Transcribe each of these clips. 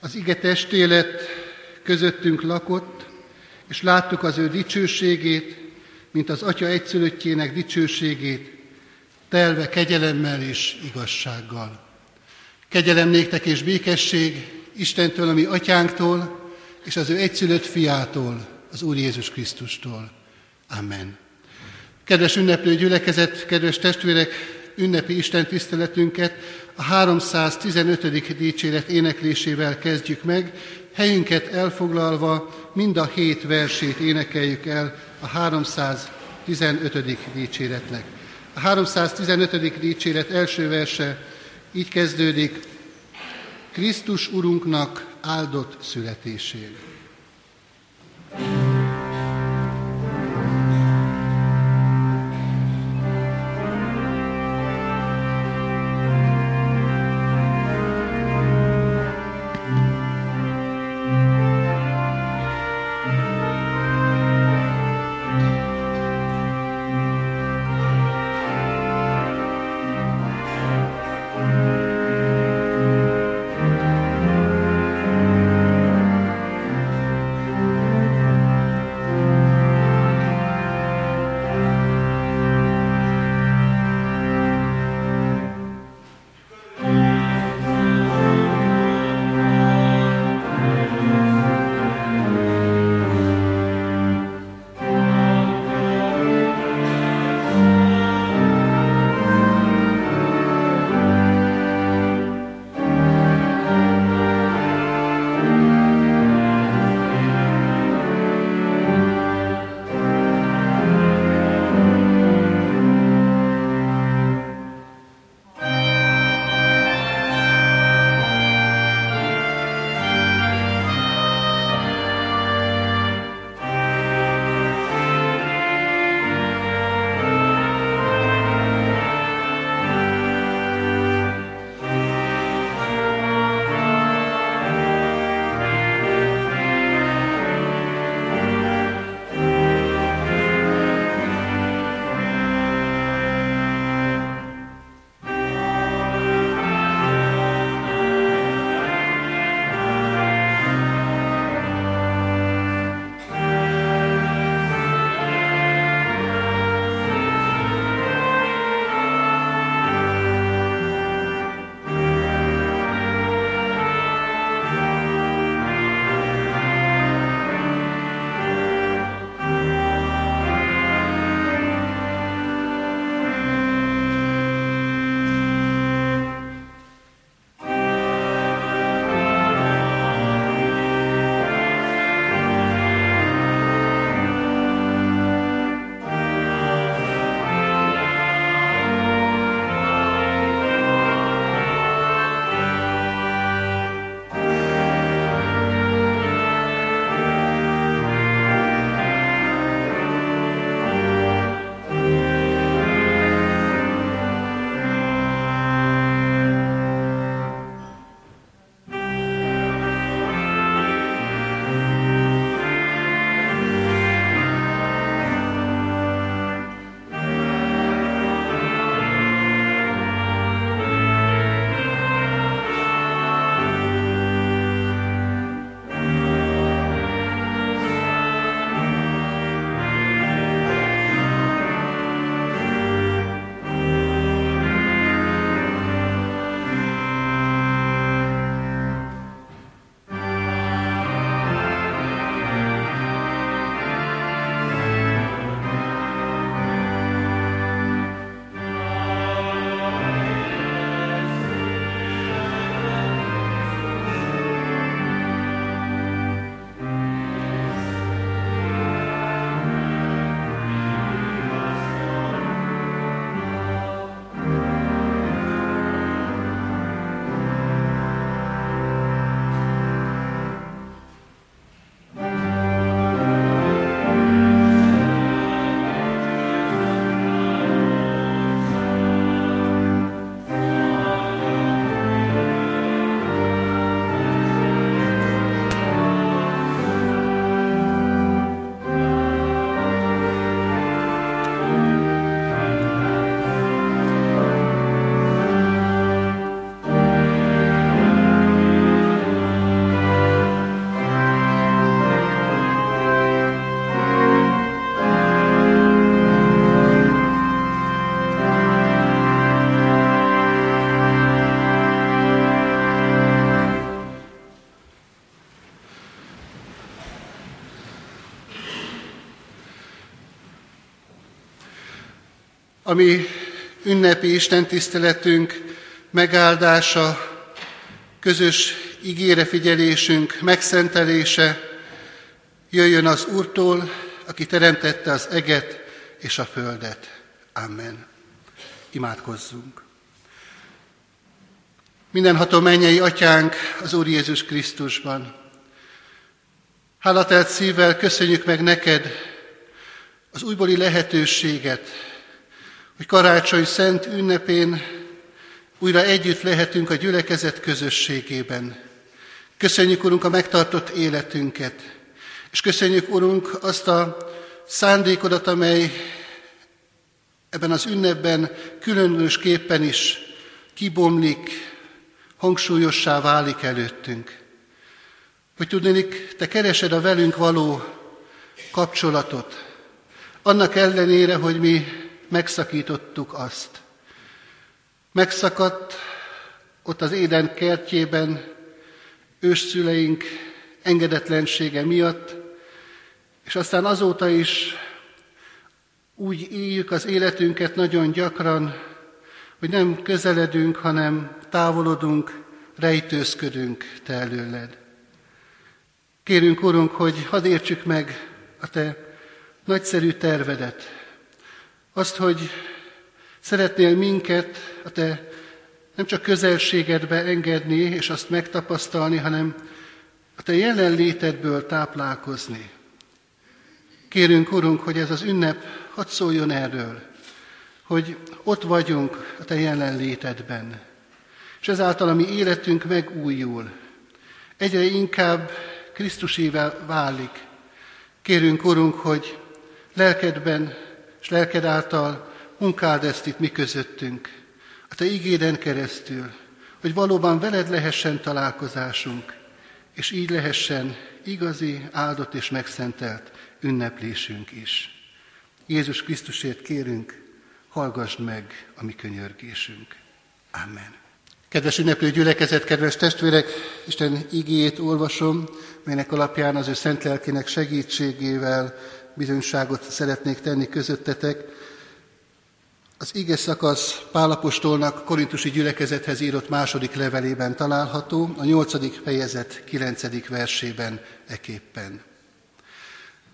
Az ige testélet közöttünk lakott, és láttuk az ő dicsőségét, mint az Atya egyszülöttjének dicsőségét, telve kegyelemmel és igazsággal. Kegyelem néktek és békesség Istentől, ami atyánktól, és az ő egyszülött fiától, az Úr Jézus Krisztustól. Amen. Kedves ünneplő gyülekezet, kedves testvérek, ünnepi Isten tiszteletünket a 315. dicséret éneklésével kezdjük meg. Helyünket elfoglalva mind a hét versét énekeljük el a 315. dicséretnek. A 315. dicséret első verse így kezdődik, Krisztus Urunknak áldott születésére. Ami ünnepi istentiszteletünk megáldása, közös ígére figyelésünk megszentelése jöjjön az Úrtól, aki teremtette az eget és a földet. Amen. Imádkozzunk. Mindenható mennyei atyánk az Úr Jézus Krisztusban. Hálatelt szívvel köszönjük meg neked az újbóli lehetőséget, hogy karácsony szent ünnepén újra együtt lehetünk a gyülekezet közösségében. Köszönjük, Urunk, a megtartott életünket, és köszönjük, Urunk, azt a szándékodat, amely ebben az ünnepben különösképpen is kibomlik, hangsúlyossá válik előttünk. Hogy tudnék, te keresed a velünk való kapcsolatot, annak ellenére, hogy mi megszakítottuk azt. Megszakadt ott az éden kertjében ősszüleink engedetlensége miatt, és aztán azóta is úgy éljük az életünket nagyon gyakran, hogy nem közeledünk, hanem távolodunk, rejtőzködünk Te előled. Kérünk, Urunk, hogy hadd értsük meg a Te nagyszerű tervedet, azt, hogy szeretnél minket a Te nem csak közelségedbe engedni és azt megtapasztalni, hanem a Te jelenlétedből táplálkozni. Kérünk, Urunk, hogy ez az ünnep hadd szóljon erről, hogy ott vagyunk a Te jelenlétedben, és ezáltal a mi életünk megújul, egyre inkább Krisztusével válik. Kérünk, Urunk, hogy lelkedben és lelked által munkáld ezt itt mi közöttünk, a Te igéden keresztül, hogy valóban veled lehessen találkozásunk, és így lehessen igazi, áldott és megszentelt ünneplésünk is. Jézus Krisztusért kérünk, hallgassd meg a mi könyörgésünk. Amen. Kedves ünneplő gyülekezet, kedves testvérek, Isten igéjét olvasom, melynek alapján az ő szent lelkének segítségével bizonyságot szeretnék tenni közöttetek. Az ige szakasz Pálapostolnak korintusi gyülekezethez írott második levelében található, a nyolcadik fejezet kilencedik versében eképpen.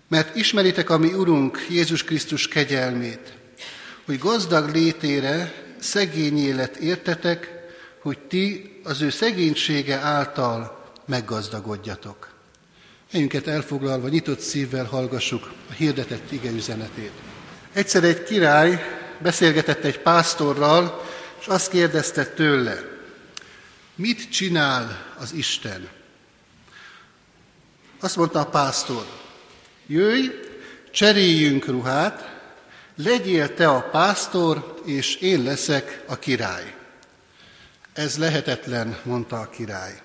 Mert ismeritek a mi Urunk Jézus Krisztus kegyelmét, hogy gazdag létére szegény élet értetek, hogy ti az ő szegénysége által meggazdagodjatok. Helyünket elfoglalva, nyitott szívvel hallgassuk a hirdetett ige üzenetét. Egyszer egy király beszélgetett egy pásztorral, és azt kérdezte tőle, mit csinál az Isten? Azt mondta a pásztor, jöjj, cseréljünk ruhát, legyél te a pásztor, és én leszek a király. Ez lehetetlen, mondta a király.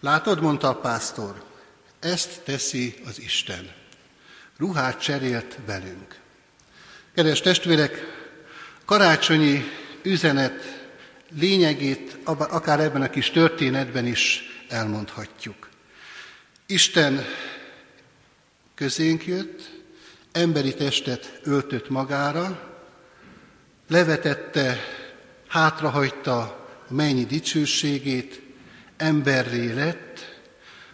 Látod, mondta a pásztor, ezt teszi az Isten. Ruhát cserélt velünk. Kedves testvérek, karácsonyi üzenet lényegét akár ebben a kis történetben is elmondhatjuk. Isten közénk jött, emberi testet öltött magára, levetette, hátrahagyta mennyi dicsőségét, emberré lett,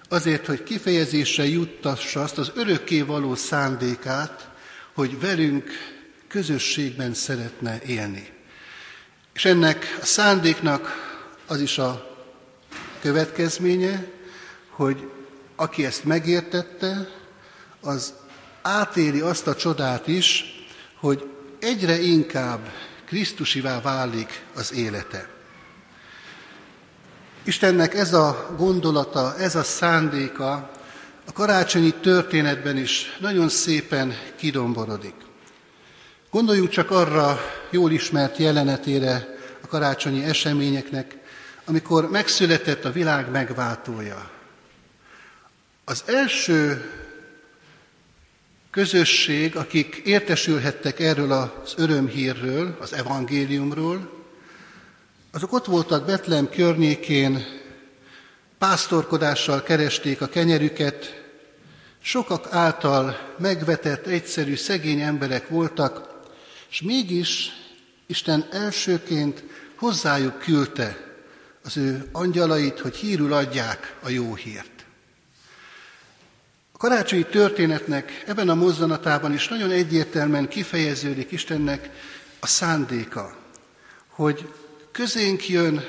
azért, hogy kifejezésre juttassa azt az örökké való szándékát, hogy velünk közösségben szeretne élni. És ennek a szándéknak az is a következménye, hogy aki ezt megértette, az átéli azt a csodát is, hogy egyre inkább Krisztusivá válik az élete. Istennek ez a gondolata, ez a szándéka a karácsonyi történetben is nagyon szépen kidomborodik. Gondoljunk csak arra jól ismert jelenetére a karácsonyi eseményeknek, amikor megszületett a világ megváltója. Az első közösség, akik értesülhettek erről az örömhírről, az evangéliumról, azok ott voltak Betlem környékén, pásztorkodással keresték a kenyerüket, sokak által megvetett, egyszerű, szegény emberek voltak, És mégis Isten elsőként hozzájuk küldte az ő angyalait, hogy hírül adják a jó hírt. A karácsonyi történetnek ebben a mozzanatában is nagyon egyértelműen kifejeződik Istennek a szándéka, hogy közénk jön,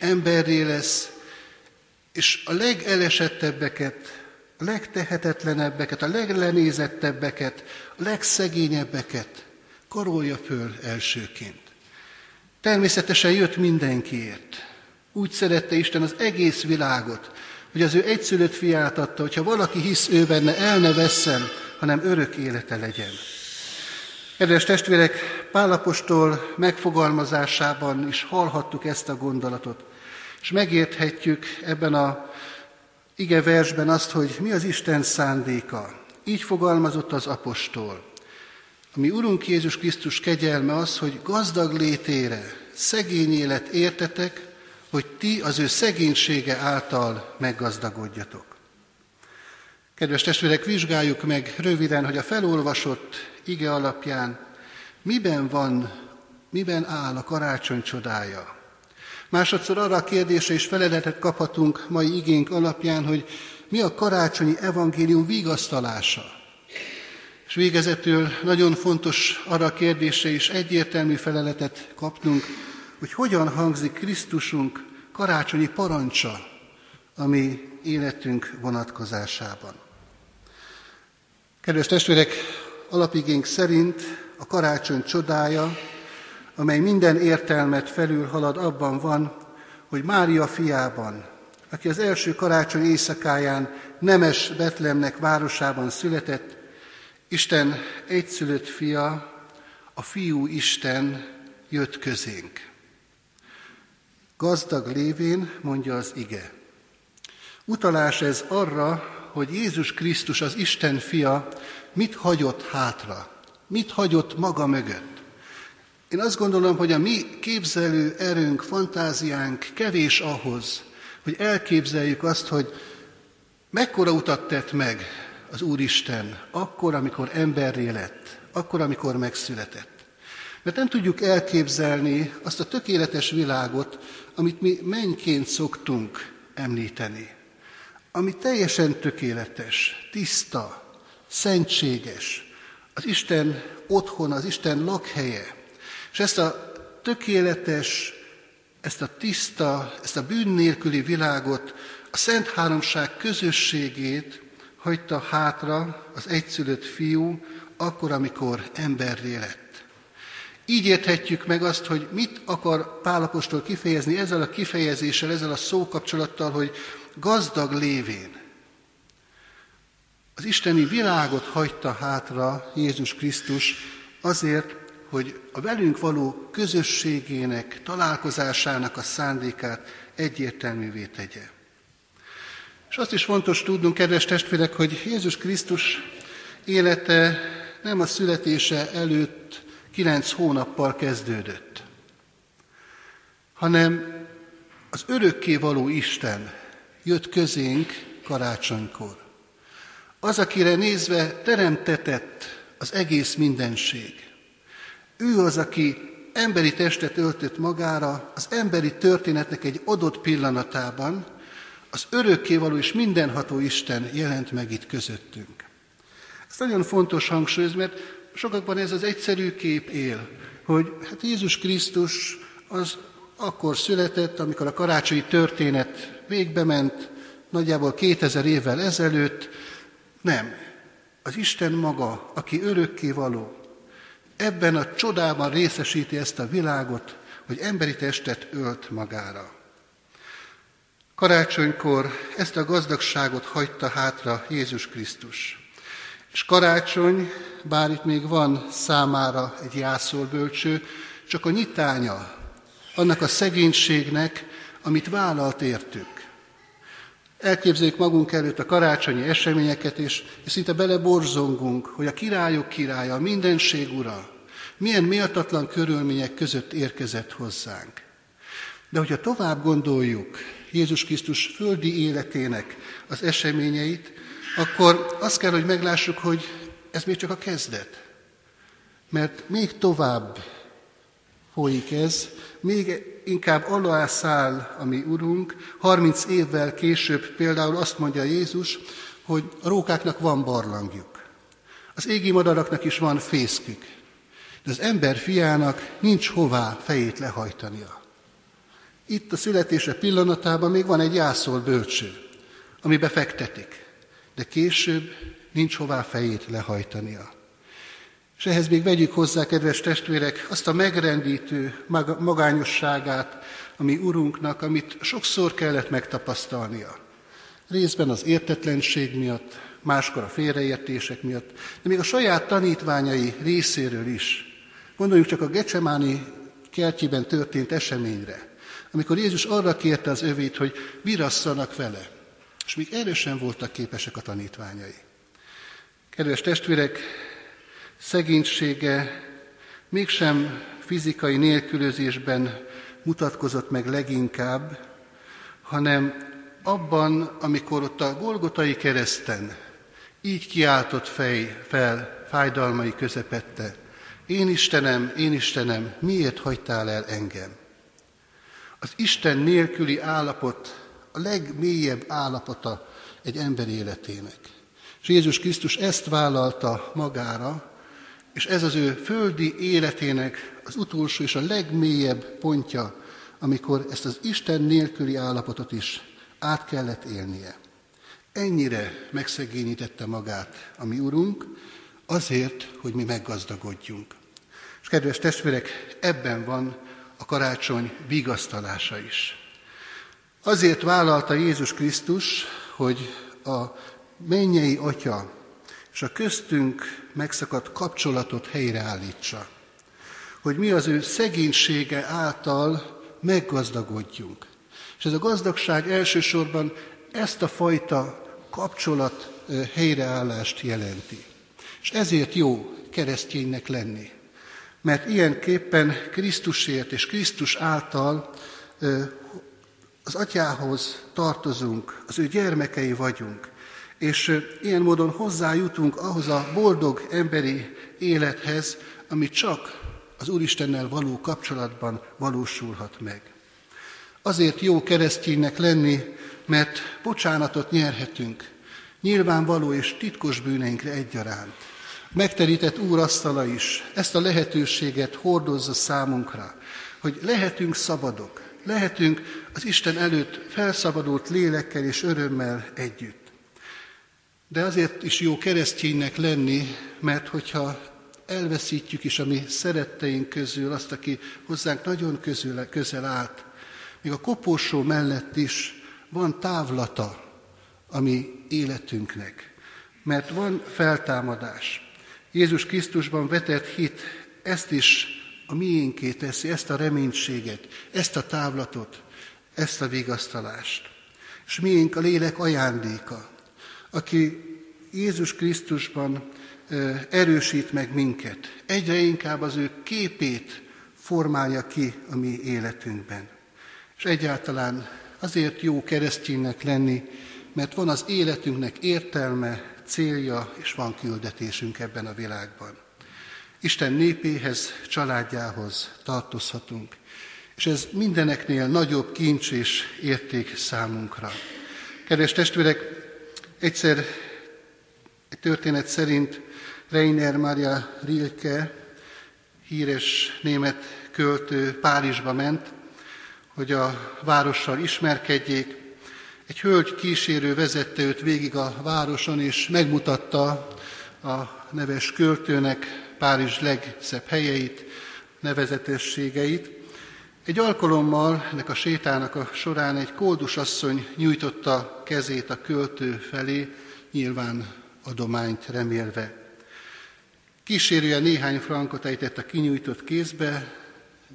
emberré lesz, és a legelesettebbeket, a legtehetetlenebbeket, a leglenézettebbeket, a legszegényebbeket karolja föl elsőként. Természetesen jött mindenkiért. Úgy szerette Isten az egész világot, hogy az ő egyszülött fiát adta, hogyha valaki hisz ő benne, el ne vesszen, hanem örök élete legyen. Kedves testvérek, Pálapostól megfogalmazásában is hallhattuk ezt a gondolatot, és megérthetjük ebben a ige versben azt, hogy mi az Isten szándéka. Így fogalmazott az apostol. Ami Urunk Jézus Krisztus kegyelme az, hogy gazdag létére, szegény élet értetek, hogy ti az ő szegénysége által meggazdagodjatok. Kedves testvérek, vizsgáljuk meg röviden, hogy a felolvasott ige alapján miben van, miben áll a karácsony csodája. Másodszor arra a kérdésre is feleletet kaphatunk mai igénk alapján, hogy mi a karácsonyi evangélium vigasztalása. És végezetül nagyon fontos arra a kérdésre is egyértelmű feleletet kapnunk, hogy hogyan hangzik Krisztusunk karácsonyi parancsa a mi életünk vonatkozásában. Kedves testvérek, alapigénk szerint a karácsony csodája, amely minden értelmet felülhalad, abban van, hogy Mária fiában, aki az első karácsony éjszakáján Nemes Betlemnek városában született, Isten egyszülött fia, a fiú Isten jött közénk. Gazdag lévén, mondja az ige. Utalás ez arra, hogy Jézus Krisztus, az Isten fia, mit hagyott hátra, mit hagyott maga mögött. Én azt gondolom, hogy a mi képzelő erőnk, fantáziánk kevés ahhoz, hogy elképzeljük azt, hogy mekkora utat tett meg az Úristen akkor, amikor emberré lett, akkor, amikor megszületett. Mert nem tudjuk elképzelni azt a tökéletes világot, amit mi mennyként szoktunk említeni. Ami teljesen tökéletes, tiszta, szentséges, az Isten otthon, az Isten lakhelye. És ezt a tökéletes, ezt a tiszta, ezt a bűn nélküli világot, a Szent Háromság közösségét hagyta hátra az egyszülött fiú, akkor, amikor emberré lett. Így érthetjük meg azt, hogy mit akar Pálapostól kifejezni ezzel a kifejezéssel, ezzel a szókapcsolattal, hogy gazdag lévén. Az isteni világot hagyta hátra Jézus Krisztus azért, hogy a velünk való közösségének, találkozásának a szándékát egyértelművé tegye. És azt is fontos tudnunk, kedves testvérek, hogy Jézus Krisztus élete nem a születése előtt kilenc hónappal kezdődött, hanem az örökké való Isten jött közénk karácsonykor. Az, akire nézve teremtetett az egész mindenség. Ő az, aki emberi testet öltött magára az emberi történetnek egy adott pillanatában, az örökkévaló és mindenható Isten jelent meg itt közöttünk. Ez nagyon fontos hangsúlyozni, mert sokakban ez az egyszerű kép él, hogy hát Jézus Krisztus az akkor született, amikor a karácsonyi történet végbe ment, nagyjából 2000 évvel ezelőtt. Nem. Az Isten maga, aki örökké való, ebben a csodában részesíti ezt a világot, hogy emberi testet ölt magára. Karácsonykor ezt a gazdagságot hagyta hátra Jézus Krisztus. És karácsony, bár itt még van számára egy jászolbölcső, csak a nyitánya annak a szegénységnek, amit vállalt értük. Elképzeljük magunk előtt a karácsonyi eseményeket, és, és szinte beleborzongunk, hogy a királyok királya, a mindenség ura, milyen méltatlan körülmények között érkezett hozzánk. De hogyha tovább gondoljuk Jézus Krisztus földi életének az eseményeit, akkor azt kell, hogy meglássuk, hogy ez még csak a kezdet. Mert még tovább folyik ez, még inkább alá száll a mi Urunk. 30 évvel később például azt mondja Jézus, hogy a rókáknak van barlangjuk. Az égi madaraknak is van fészkük. De az ember fiának nincs hová fejét lehajtania. Itt a születése pillanatában még van egy jászol bölcső, ami befektetik, de később nincs hová fejét lehajtania. És ehhez még vegyük hozzá, kedves testvérek, azt a megrendítő magányosságát, ami Urunknak, amit sokszor kellett megtapasztalnia. Részben az értetlenség miatt, máskor a félreértések miatt, de még a saját tanítványai részéről is. Gondoljunk csak a Gecsemáni kertjében történt eseményre, amikor Jézus arra kérte az övét, hogy virasszanak vele, és még erre sem voltak képesek a tanítványai. Kedves testvérek, szegénysége mégsem fizikai nélkülözésben mutatkozott meg leginkább, hanem abban, amikor ott a Golgotai kereszten így kiáltott fej, fel fájdalmai közepette, én Istenem, én Istenem, miért hagytál el engem? Az Isten nélküli állapot a legmélyebb állapota egy ember életének. És Jézus Krisztus ezt vállalta magára, és ez az ő földi életének az utolsó és a legmélyebb pontja, amikor ezt az Isten nélküli állapotot is át kellett élnie. Ennyire megszegényítette magát a mi Urunk, azért, hogy mi meggazdagodjunk. És kedves testvérek, ebben van a karácsony vigasztalása is. Azért vállalta Jézus Krisztus, hogy a mennyei Atya és a köztünk megszakadt kapcsolatot helyreállítsa. Hogy mi az ő szegénysége által meggazdagodjunk. És ez a gazdagság elsősorban ezt a fajta kapcsolat helyreállást jelenti. És ezért jó kereszténynek lenni. Mert ilyenképpen Krisztusért és Krisztus által az atyához tartozunk, az ő gyermekei vagyunk, és ilyen módon hozzájutunk ahhoz a boldog emberi élethez, ami csak az Úristennel való kapcsolatban valósulhat meg. Azért jó kereszténynek lenni, mert bocsánatot nyerhetünk, nyilvánvaló és titkos bűneinkre egyaránt. Megterített Úr asztala is ezt a lehetőséget hordozza számunkra, hogy lehetünk szabadok, lehetünk az Isten előtt felszabadult lélekkel és örömmel együtt. De azért is jó kereszténynek lenni, mert hogyha elveszítjük is a mi szeretteink közül azt, aki hozzánk nagyon közül, közel állt, még a koporsó mellett is van távlata a mi életünknek, mert van feltámadás. Jézus Krisztusban vetett hit ezt is a miénké teszi, ezt a reménységet, ezt a távlatot, ezt a vigasztalást. És miénk a lélek ajándéka, aki Jézus Krisztusban erősít meg minket. Egyre inkább az ő képét formálja ki a mi életünkben. És egyáltalán azért jó kereszténynek lenni, mert van az életünknek értelme, célja, és van küldetésünk ebben a világban. Isten népéhez, családjához tartozhatunk. És ez mindeneknél nagyobb kincs és érték számunkra. Kedves testvérek, egyszer egy történet szerint Reiner Maria Rilke, híres német költő Párizsba ment, hogy a várossal ismerkedjék. Egy hölgy kísérő vezette őt végig a városon, és megmutatta a neves költőnek Párizs legszebb helyeit, nevezetességeit. Egy alkalommal ennek a sétának a során egy koldusasszony nyújtotta kezét a költő felé, nyilván adományt remélve. Kísérője néhány frankot ejtett a kinyújtott kézbe,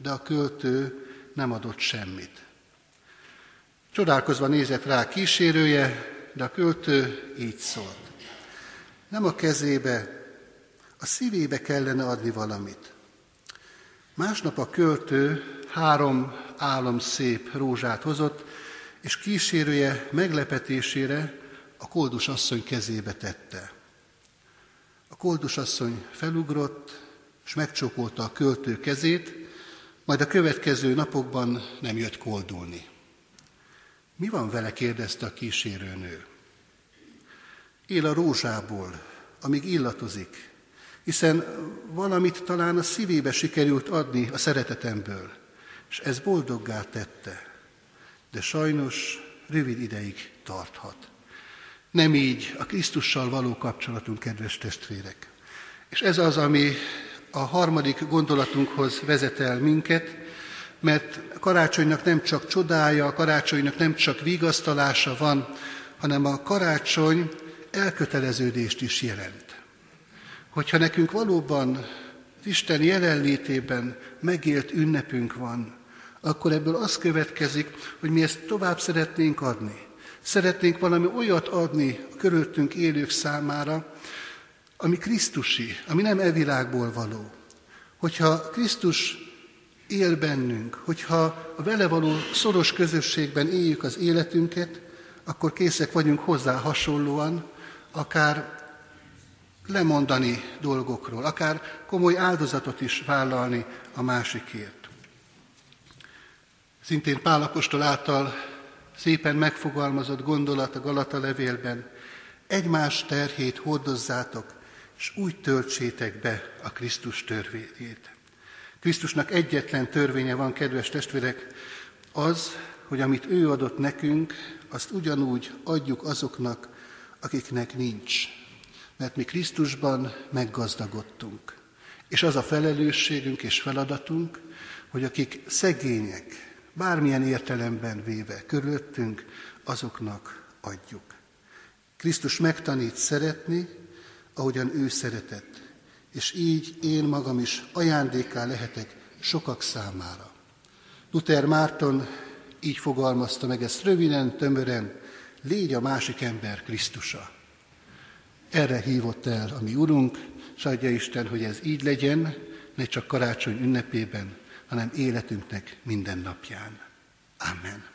de a költő nem adott semmit. Csodálkozva nézett rá a kísérője, de a költő így szólt. Nem a kezébe, a szívébe kellene adni valamit. Másnap a költő három álomszép rózsát hozott, és kísérője meglepetésére a koldusasszony kezébe tette. A koldusasszony felugrott, és megcsókolta a költő kezét, majd a következő napokban nem jött koldulni. Mi van vele, kérdezte a kísérőnő. Él a rózsából, amíg illatozik, hiszen valamit talán a szívébe sikerült adni a szeretetemből, és ez boldoggá tette. De sajnos rövid ideig tarthat. Nem így a Krisztussal való kapcsolatunk, kedves testvérek. És ez az, ami a harmadik gondolatunkhoz vezet el minket, mert karácsonynak nem csak csodája, a karácsonynak nem csak vigasztalása van, hanem a karácsony elköteleződést is jelent. Hogyha nekünk valóban Isten jelenlétében megélt ünnepünk van, akkor ebből az következik, hogy mi ezt tovább szeretnénk adni. Szeretnénk valami olyat adni a körülöttünk élők számára, ami Krisztusi, ami nem e világból való. Hogyha Krisztus él bennünk, hogyha a vele való szoros közösségben éljük az életünket, akkor készek vagyunk hozzá hasonlóan, akár lemondani dolgokról, akár komoly áldozatot is vállalni a másikért. Szintén Pálapostól által szépen megfogalmazott gondolat a Galata levélben, egymás terhét hordozzátok, és úgy töltsétek be a Krisztus törvényét. Krisztusnak egyetlen törvénye van, kedves testvérek, az, hogy amit ő adott nekünk, azt ugyanúgy adjuk azoknak, akiknek nincs. Mert mi Krisztusban meggazdagodtunk. És az a felelősségünk és feladatunk, hogy akik szegények, bármilyen értelemben véve körülöttünk, azoknak adjuk. Krisztus megtanít szeretni, ahogyan ő szeretett, és így én magam is ajándéká lehetek sokak számára. Luther Márton így fogalmazta meg ezt röviden, tömören, légy a másik ember Krisztusa. Erre hívott el a mi Urunk, és adja Isten, hogy ez így legyen, ne csak karácsony ünnepében, hanem életünknek minden napján. Amen.